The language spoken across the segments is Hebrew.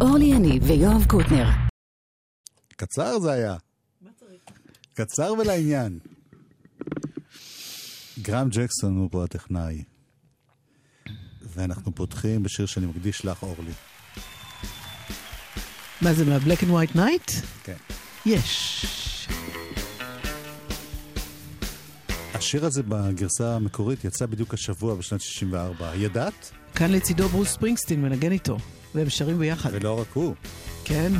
אורלי יניב ויואב קוטנר. קצר זה היה. קצר ולעניין. גרם ג'קסון הוא פה הטכנאי. ואנחנו פותחים בשיר שאני מקדיש לך, אורלי. מה זה, מה-Black and White Night? כן. יש. השיר הזה בגרסה המקורית יצא בדיוק השבוע בשנת 64. ידעת? כאן לצידו ברוס ספרינגסטין מנגן איתו, והם שרים ביחד. ולא רק הוא. כן.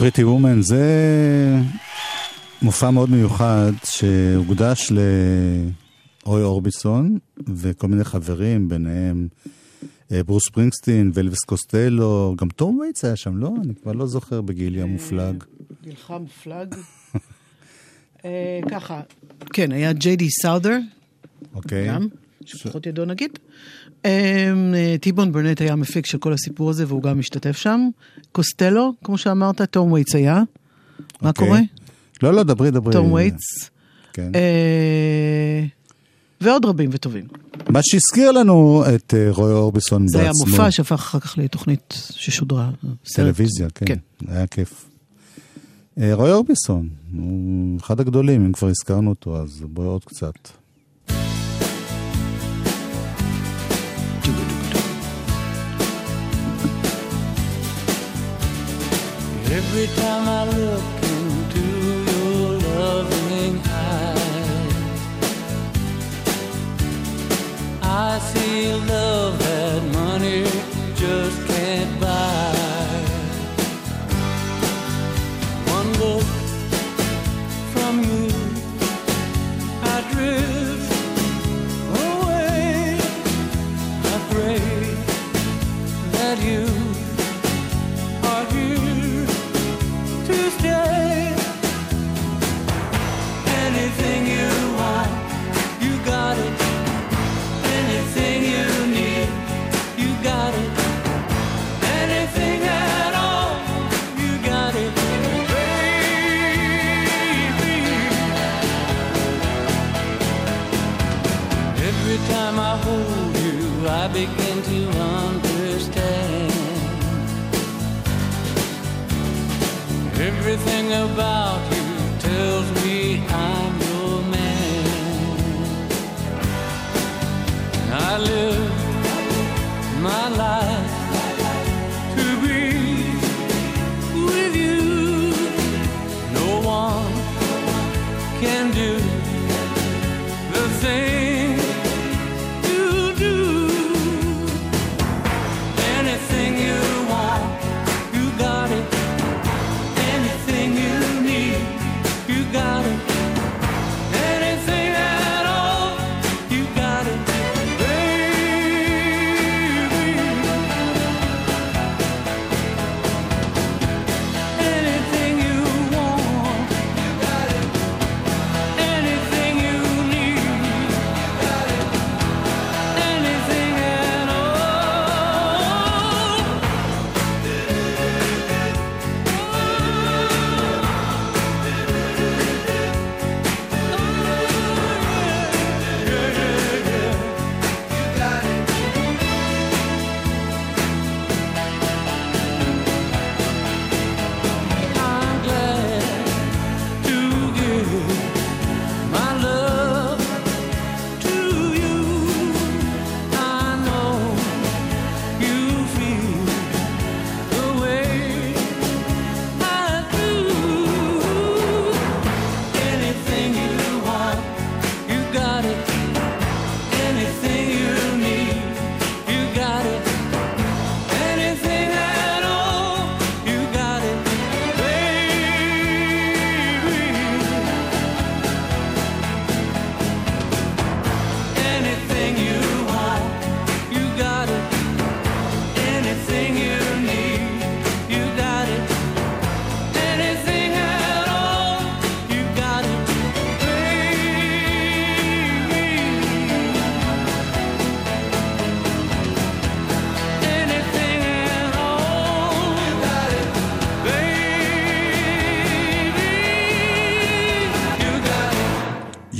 Pretty Woman זה מופע מאוד מיוחד שהוקדש לרוי אורביסון וכל מיני חברים, ביניהם אה, ברוס ספרינגסטין ואלוויס קוסטלו, גם תום וייטס היה שם, לא? אני כבר לא זוכר בגילי המופלג. גילך מופלג. אה, ככה, כן, היה ג'יי די סאות'ר, אוקיי. גם, שפחות ידוע נגיד. אה, טי בון ברנט היה המפיק של כל הסיפור הזה והוא גם משתתף שם. קוסטלו, כמו שאמרת, תום וייטס היה. מה אוקיי. קורה? לא, לא, דברי, דברי. תום וייטס. כן. אה, ועוד רבים וטובים. מה שהזכיר לנו את אה, רוי אורביסון זה היה בעצמו. מופע שהפך אחר כך לתוכנית ששודרה. טלוויזיה, כן. היה כיף. רוי אורביסון, הוא אחד הגדולים, אם כבר הזכרנו אותו, אז בואי עוד קצת. Every time I look into your loving eyes, I feel love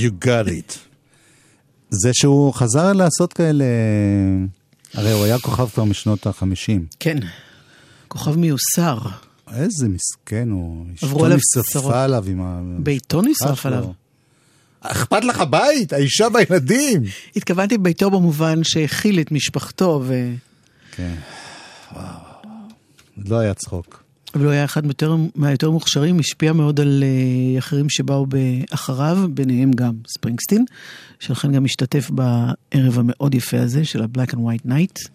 You got it. זה שהוא חזר לעשות כאלה... הרי הוא היה כוכב כבר משנות החמישים. כן. כוכב מיוסר. איזה מסכן הוא. עברו אשתו עליו נשרפה צרות. עליו עם ה... ביתו נשרף. עליו. אכפת לך בית? האישה והילדים. התכוונתי ביתו במובן שהכיל את משפחתו, ו... כן. וואו. לא היה צחוק. אבל הוא היה אחד מיותר, מהיותר מוכשרים, השפיע מאוד על uh, אחרים שבאו אחריו, ביניהם גם ספרינגסטין, שלכן גם השתתף בערב המאוד יפה הזה של ה-Black and White Night.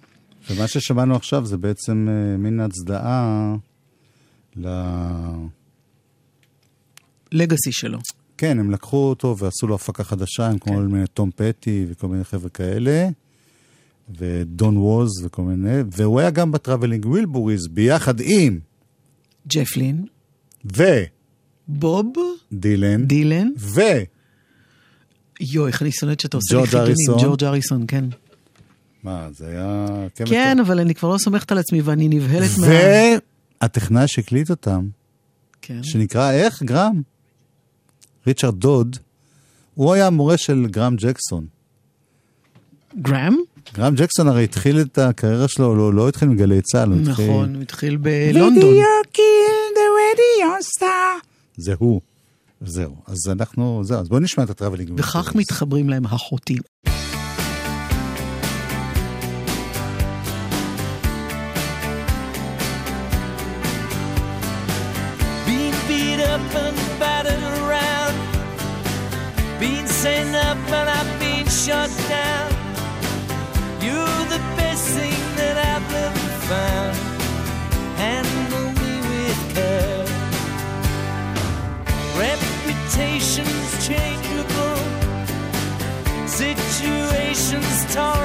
ומה ששמענו עכשיו זה בעצם אה, מין הצדעה ל... legacy שלו. כן, הם לקחו אותו ועשו לו הפקה חדשה עם כל מיני תום פטי וכל מיני חבר'ה כאלה, ודון ווז וכל מיני, והוא היה גם בטראבלינג ווילבוריז ביחד עם ג'פלין, ודילן, בוב, דילן. ו... יואי, איך אני שונאת שאתה עושה לי חיתונים. ג'ורג' אריסון, כן. מה, זה היה... כן, אבל אני כבר לא סומכת על עצמי ואני נבהלת מה... והטכנאי שהקליט אותם, כן. שנקרא איך? גרם. ריצ'רד דוד, הוא היה המורה של גרם ג'קסון. גראם? גרם ג'קסון הרי התחיל את הקריירה שלו, לא, לא התחיל מגלי צה"ל, הוא התחיל... נכון, הוא התחיל בלונדון. זה הוא. זהו. אז אנחנו, זהו, אז בואו נשמע את הטראבלינג. וכך מתחברים להם החוטים. Being beat ocean's tongue.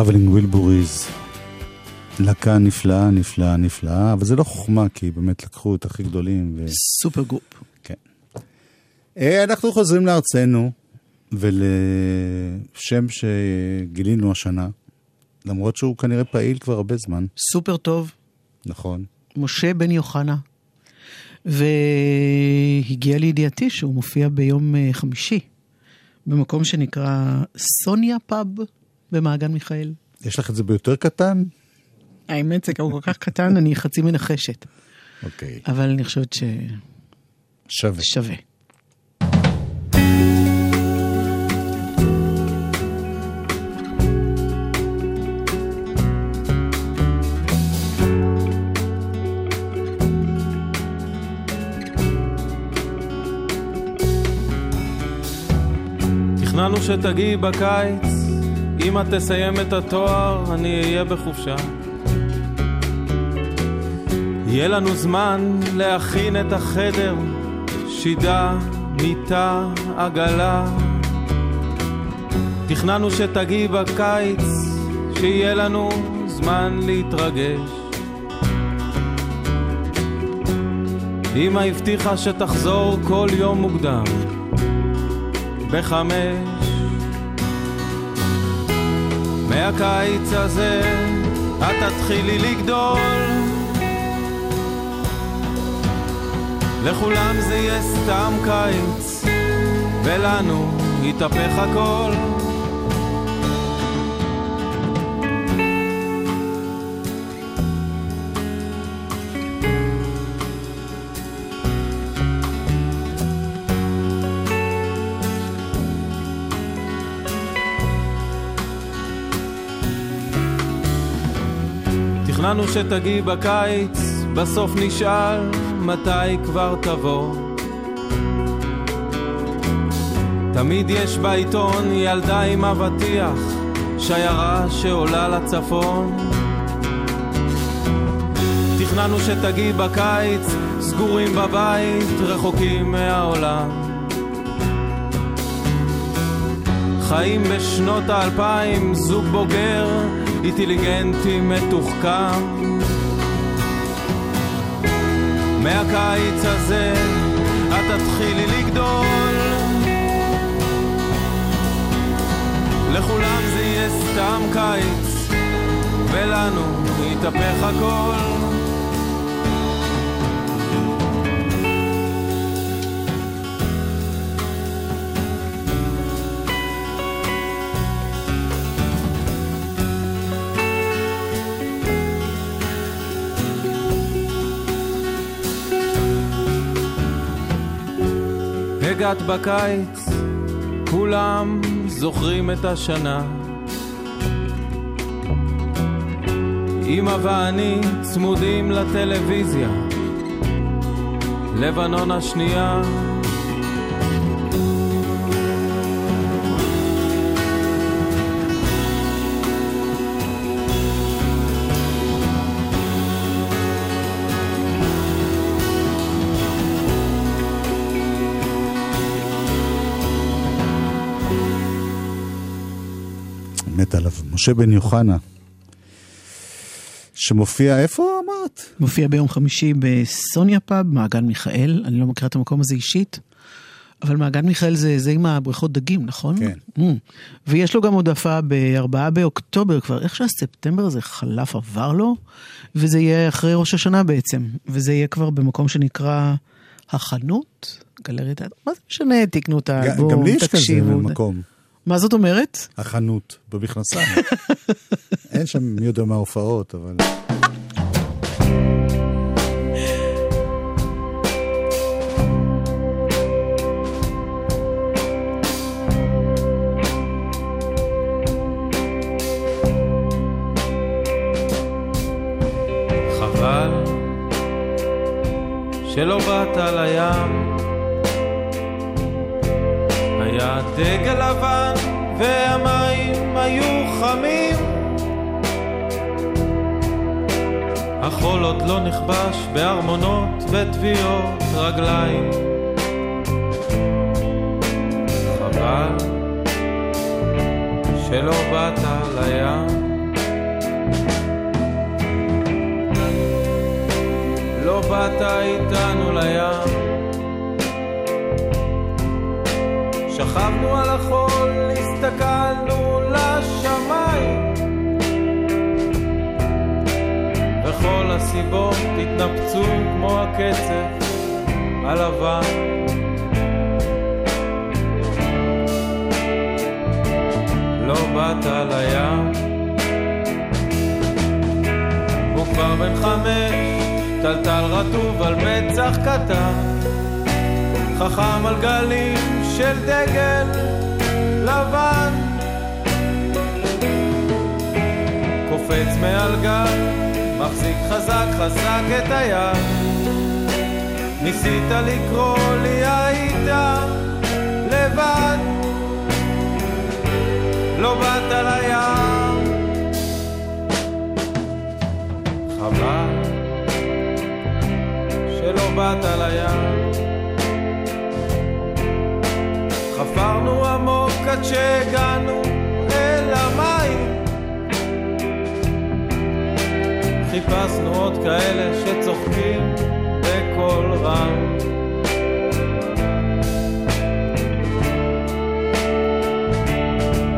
טראבלינג ווילבוריז. להקה נפלאה, נפלאה, נפלאה, אבל זה לא חוכמה, כי באמת לקחו את הכי גדולים. ו... supergroup. כן. אה, אנחנו חוזרים לארצנו, ולשם שגילינו השנה, למרות שהוא כנראה פעיל כבר הרבה זמן, סופר טוב, נכון? משה בן יוחנה. והגיע לידיעתי שהוא מופיע ביום אה, חמישי, במקום שנקרא סוניה פאב במעגן מיכאל. יש לך את זה ביותר קטן? האמת זה גם כל כך קטן, אני חצי מנחשת. אוקיי. אבל אני חושבת שווה. ששווה. תכננו שתגיעי בקיץ, אמא תסיים את התואר, אני אהיה בחופשה. יהיה לנו זמן להכין את החדר, שידה, מיטה, עגלה. תכננו שתגיעי בקיץ, שיהיה לנו זמן להתרגש. אמא הבטיחה שתחזור כל יום מוקדם, בחמש. מהקיץ הזה את תתחילי לגדול. לכולם זה יהיה סתם קיץ, ולנו יתהפך הכל. תכננו שתגיעי בקיץ, בסוף נשאל מתי כבר תבוא. תמיד יש בעיתון ילדה עם אבטיח, שיירה שעולה לצפון. תכננו שתגיעי בקיץ, סגורים בבית, רחוקים מהעולם. חיים בשנות האלפיים, זוג בוגר, אינטליגנטי מתוחכם. מהקיץ הזה את תתחילי לגדול. לכולם זה יהיה סתם קיץ, ולנו יתהפך הכל. הגעת בקיץ, כולם זוכרים את השנה. אמא ואני צמודים לטלוויזיה, לבנון השנייה. משה בן יוחנה, שמופיע, איפה אמרת? מופיע ביום חמישי בסוניה פאב, מעגן מיכאל, אני לא מכירה את המקום הזה אישית, אבל מעגן מיכאל זה, זה עם הבריכות דגים, נכון? כן. Mm. ויש לו גם עוד הופעה בארבעה באוקטובר, כבר איך שהספטמבר הזה חלף עבר לו, וזה יהיה אחרי ראש השנה בעצם, וזה יהיה כבר במקום שנקרא החנות, גלריית, מה זה משנה, תקנו את האלבום, גם לי יש כזה תקשיבו. מקום, מה זאת אומרת? החנות במכנסיים. אין שם מי יודע מה ההופעות, אבל... שלא באת לים. היה דגל לבן והמים היו חמים. החול עוד לא נכבש בארמונות וטביעות רגליים. חבל שלא באת לים. לא באת איתנו לים. שכבנו על החול, הסתכלנו לשמיים. וכל הסיבות התנפצו כמו הקצף הלבן. לא באת לים. הוא כבר בן חמש, טלטל רטוב על מצח קטן, חכם על גלים של דגל לבן. קופץ מעל גל, מחזיק חזק חזק את היד. ניסית לקרוא לי היית לבד. לא באת לים. חבל שלא באת לים. חפרנו עמוק עד שהגענו אל המים. חיפשנו עוד כאלה שצוחקים בקול רם.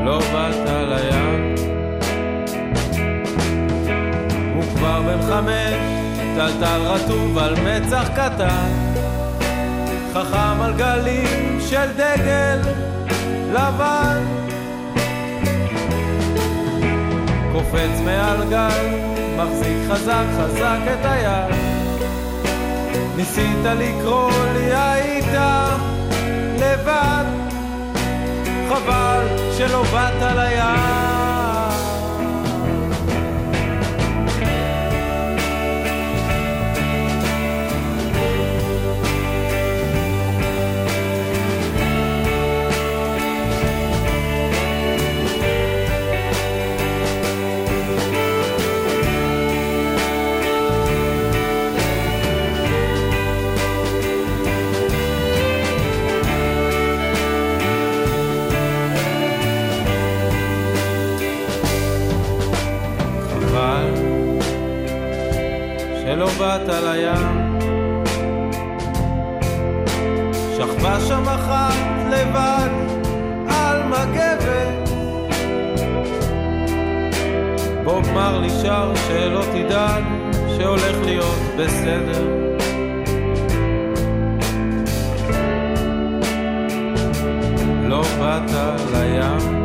לא באת לים. הוא כבר בן חמש, טלטל רטוב על מצח קטן. חכם על גלים של דגל לבן. קופץ מעל גל, מחזיק חזק חזק את היד. ניסית לקרוא לי, היית לבד. חבל שלא באת לים. שלא באת לים. שכבה שם אחת לבד על מגבת. בוב מרלי שר שלא תדאג שהולך להיות בסדר. לא באת לים.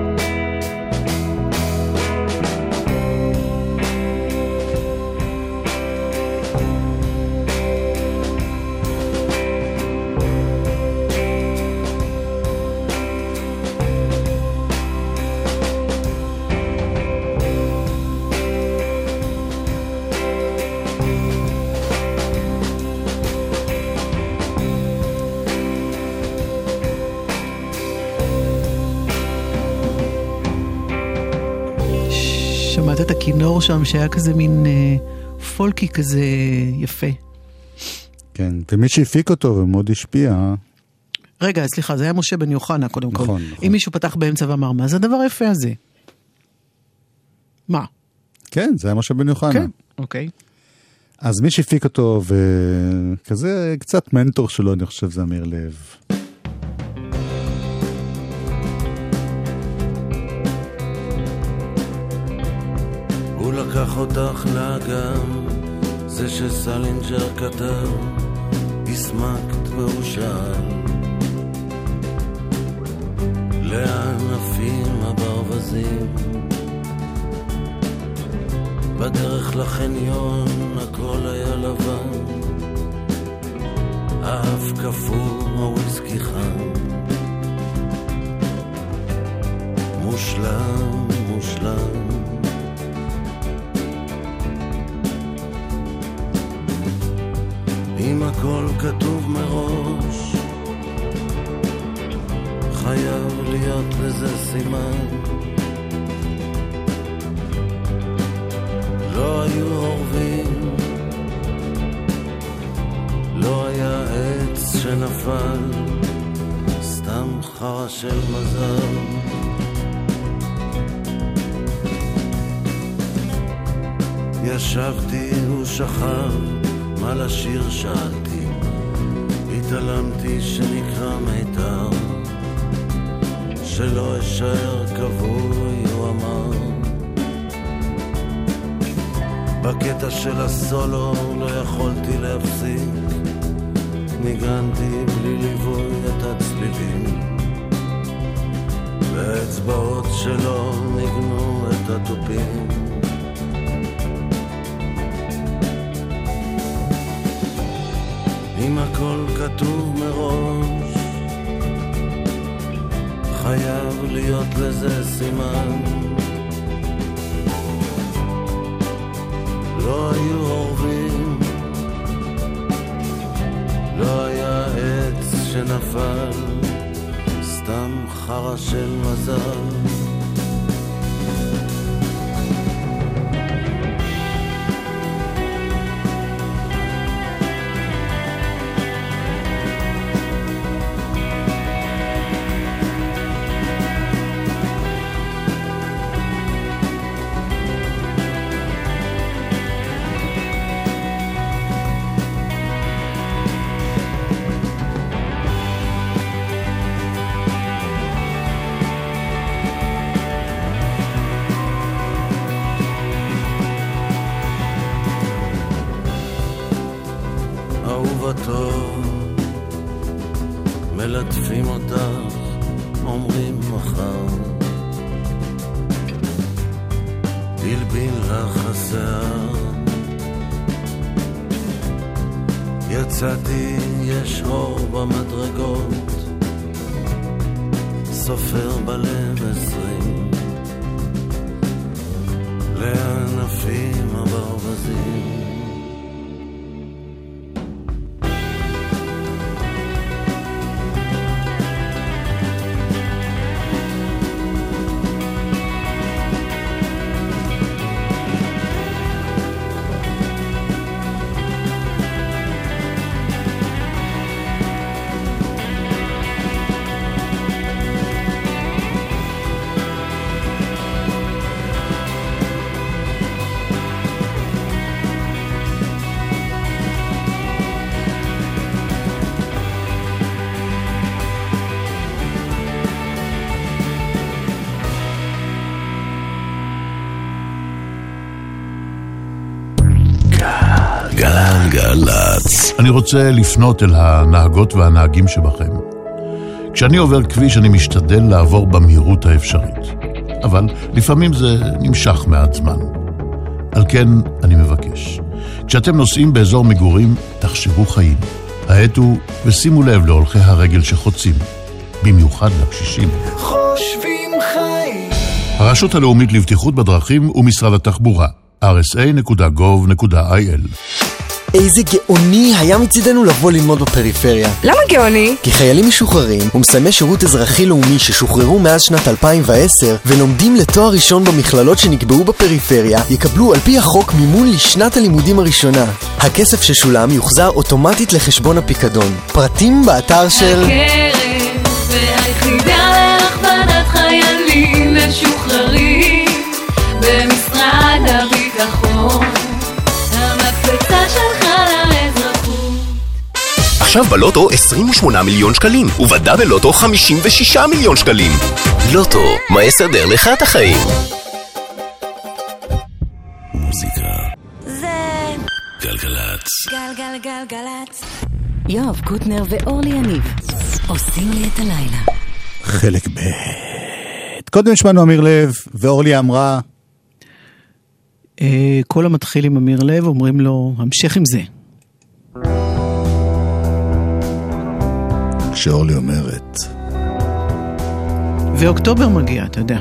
הכינור שם שהיה כזה מין אה, פולקי כזה יפה. כן, ומי שהפיק אותו ומאוד השפיע, רגע, סליחה, זה היה משה בן יוחנה קודם כל. נכון, נכון. אם מישהו פתח באמצע ואמר, מה זה הדבר היפה הזה? מה? כן, זה היה משה בן יוחנה. כן, אוקיי. אז מי שהפיק אותו, וכזה קצת מנטור שלו, אני חושב, זה אמיר לב. הוא לקח אותך לאגם, זה שסלינג'ר כתב, הסמקת והוא שאל. לאן עפים הברווזים? בדרך לחניון הכל היה לבן, האף קפוא, הוויסקי חם. מושלם, מושלם. כתוב מראש, חייב להיות לזה סימן. לא היו אורבים, לא היה עץ שנפל, סתם חרא של מזל. ישבתי, הוא שכב, מה לשיר שאלתי, התעלמתי שנקרא מיתר, שלא אשאר כבוי, הוא אמר. בקטע של הסולו לא יכולתי להפסיק, ניגנתי בלי ליווי את הצלילים, והאצבעות שלו ניגנו את התופים. אם הכל כתוב מראש, חייב להיות לזה סימן. לא היו אורבים, לא היה עץ שנפל, סתם חרא של מזל. אני רוצה לפנות אל הנהגות והנהגים שבכם. כשאני עובר כביש אני משתדל לעבור במהירות האפשרית, אבל לפעמים זה נמשך מעט זמן. על כן אני מבקש, כשאתם נוסעים באזור מגורים, תחשבו חיים. האטו ושימו לב להולכי הרגל שחוצים, במיוחד לקשישים. חושבים חיים הרשות הלאומית לבטיחות בדרכים ומשרד התחבורה, rsa.gov.il איזה גאוני היה מצידנו לבוא ללמוד בפריפריה. למה גאוני? כי חיילים משוחררים ומסיימי שירות אזרחי-לאומי ששוחררו מאז שנת 2010 ולומדים לתואר ראשון במכללות שנקבעו בפריפריה יקבלו על פי החוק מימון לשנת הלימודים הראשונה. הכסף ששולם יוחזר אוטומטית לחשבון הפיקדון. פרטים באתר של... הקרן עכשיו בלוטו 28 מיליון שקלים, ובדאבל לוטו 56 מיליון שקלים. לוטו, מה יסדר לך את החיים? מוזיקה זה גלגלצ. גלגלגלגלצ יואב קוטנר ואורלי יניב עושים לי את הלילה. חלק ב'. קודם שמענו אמיר לב, ואורלי אמרה, אה, כל המתחיל עם אמיר לב אומרים לו, המשך עם זה. כשאורלי אומרת, ואוקטובר מגיע, אתה יודע.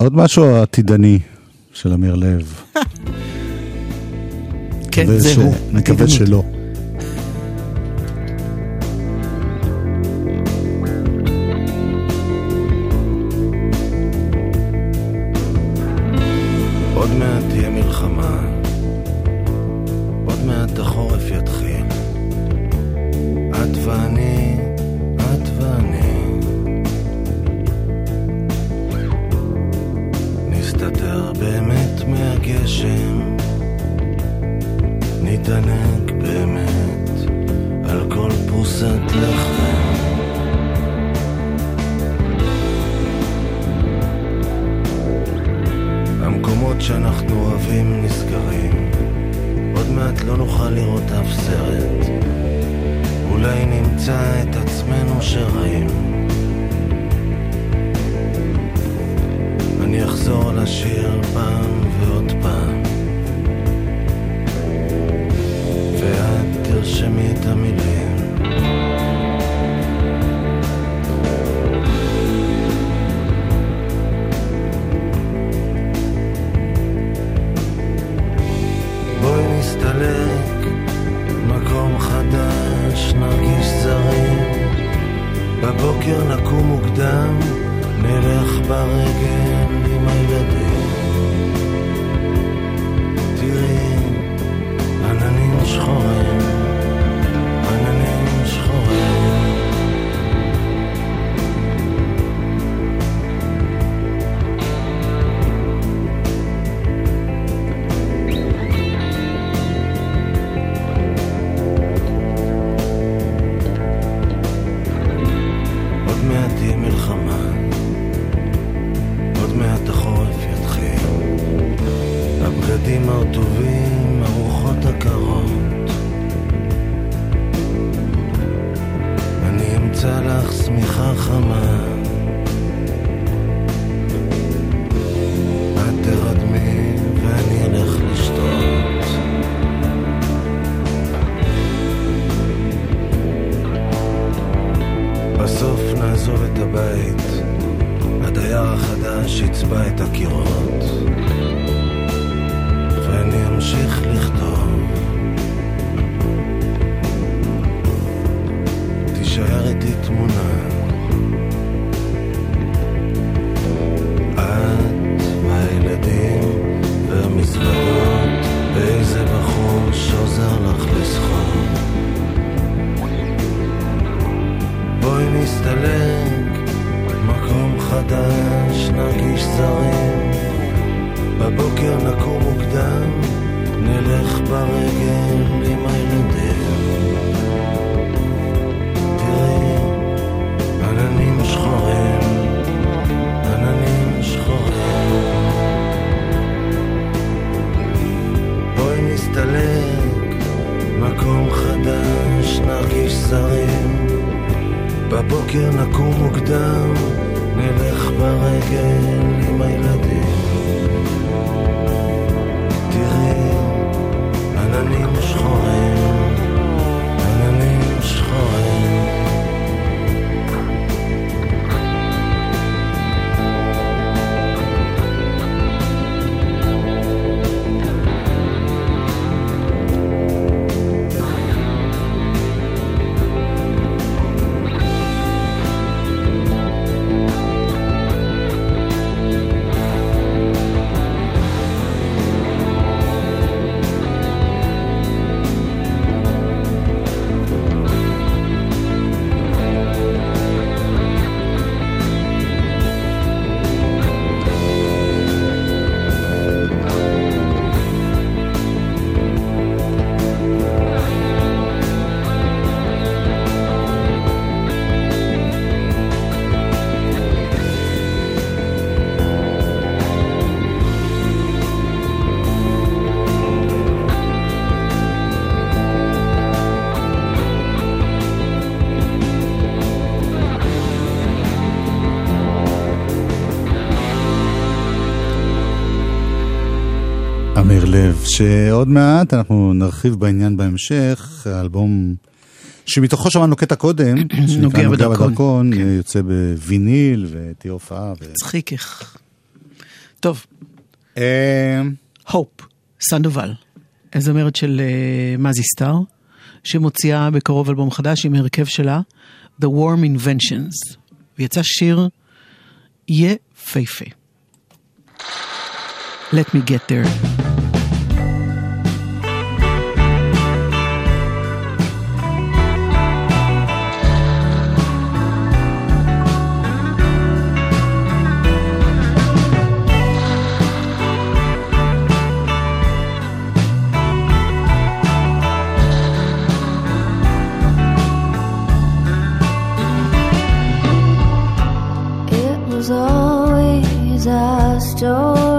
עוד משהו עתידני של אמיר לב. כן, זהו. נקווה שלא. באמת מהגשם, נתענג באמת על כל פרוסת לחם. המקומות שאנחנו אוהבים נסגרים, עוד מעט לא נוכל לראות אף סרט. אולי נמצא את עצמנו שרים. אני אחזור לשיר alone. שעוד מעט אנחנו נרחיב בעניין בהמשך, האלבום שמתוכו שמענו קטע קודם, נוגע בדרכון, כן. יוצא בוויניל ותהיה הופעה. ו... צחיקיך. טוב. אה, הופ, סנדובל, הזמרת של uh, סטאר, שמוציאה בקרוב אלבום חדש עם הרכב שלה, The Warm Inventions, ויצא שיר יפהפה. Let me get there. disaster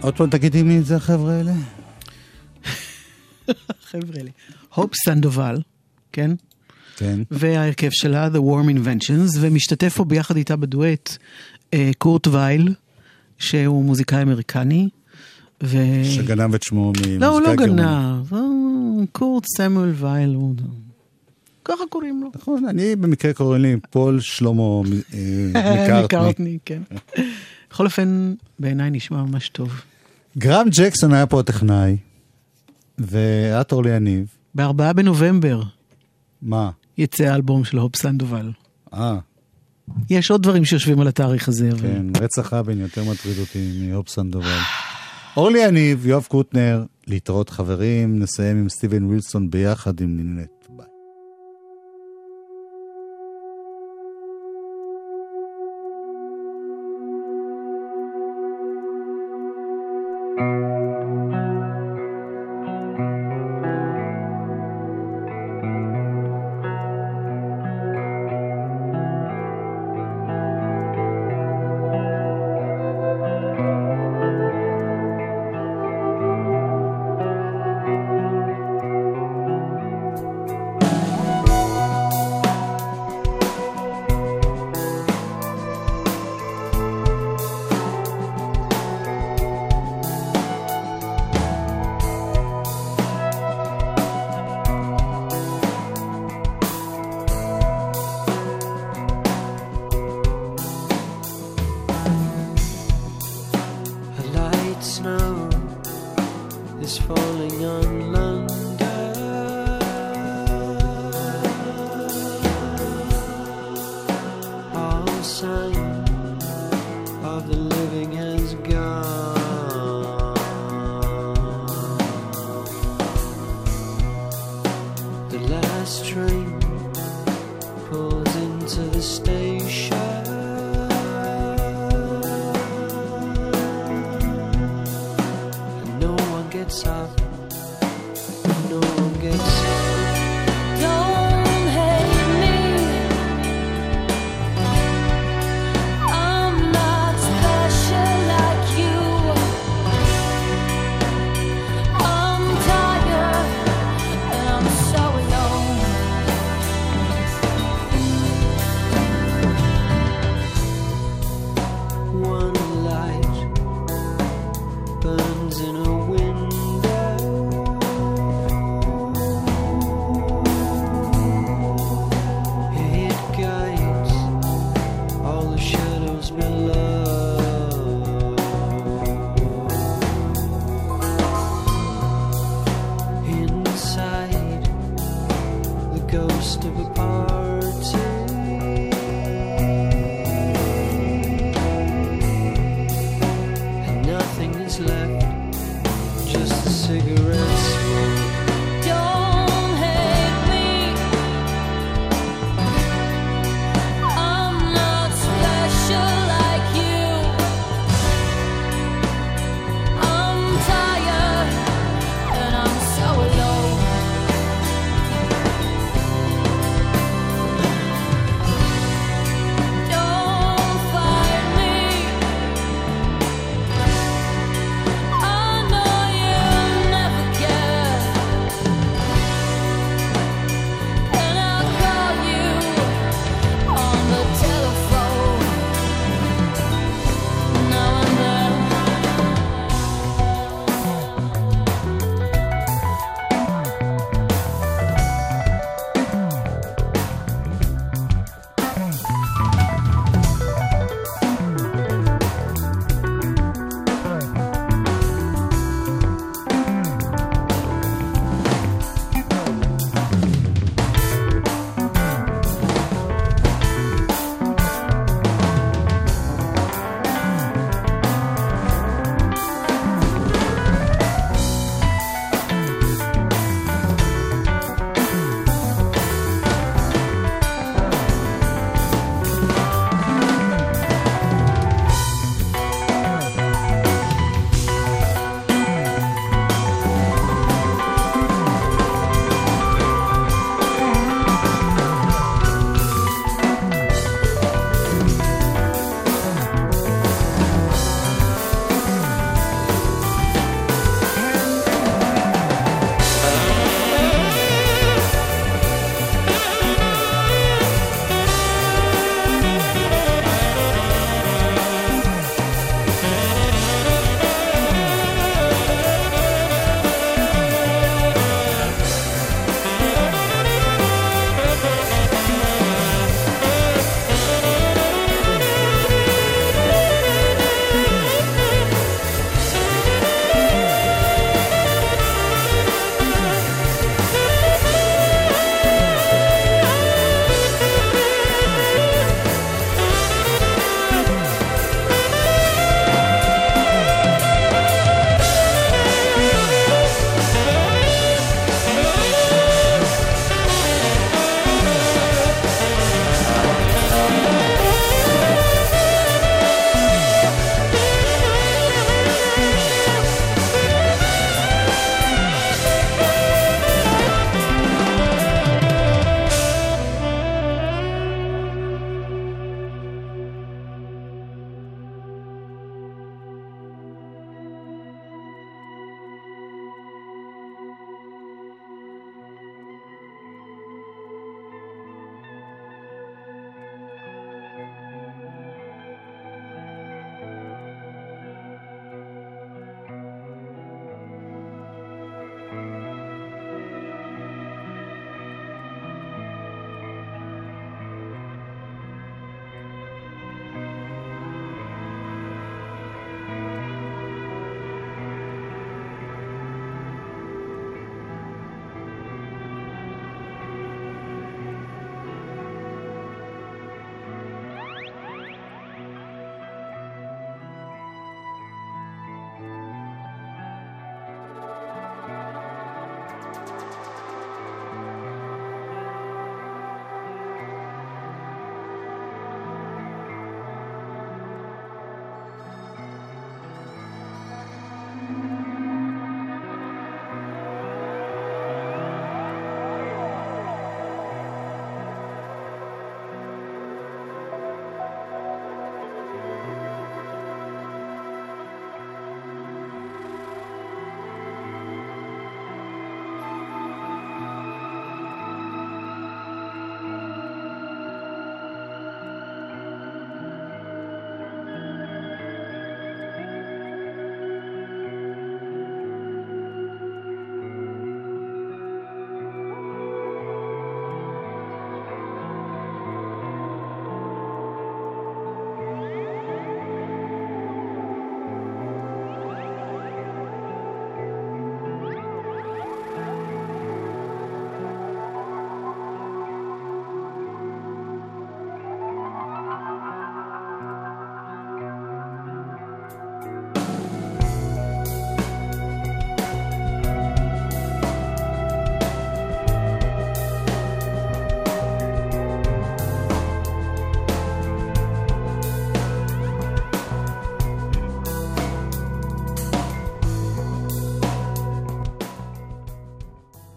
עוד פעם תגידי מי זה החבר'ה האלה? חבר'ה אלה. הופ סנדובל, כן? כן. וההרכב שלה, The Warm Inventions, ומשתתף פה ביחד איתה בדואט אה, קורט וייל, שהוא מוזיקאי אמריקני. ו... שגנב את שמו ממוזיקאי לא, הוא לא גרמני. גנב, אה, קורט סמואל וייל, הוא- ככה קוראים לו. נכון, אני במקרה קוראים לי פול שלמה אה, מקארטני. מקארטני, כן. בכל אופן, בעיניי נשמע ממש טוב. גרם ג'קסון היה פה הטכנאי, ואת אורלי יניב. בארבעה בנובמבר מה? יצא האלבום של הופ סנדובל. אה, יש עוד דברים שיושבים על התאריך הזה, אבל... כן, רצח רבין יותר מטריד אותי מהופסן דובל. אורלי יניב, יואב קוטנר, להתראות חברים, נסיים עם סטיבן ווילסון ביחד עם נינט.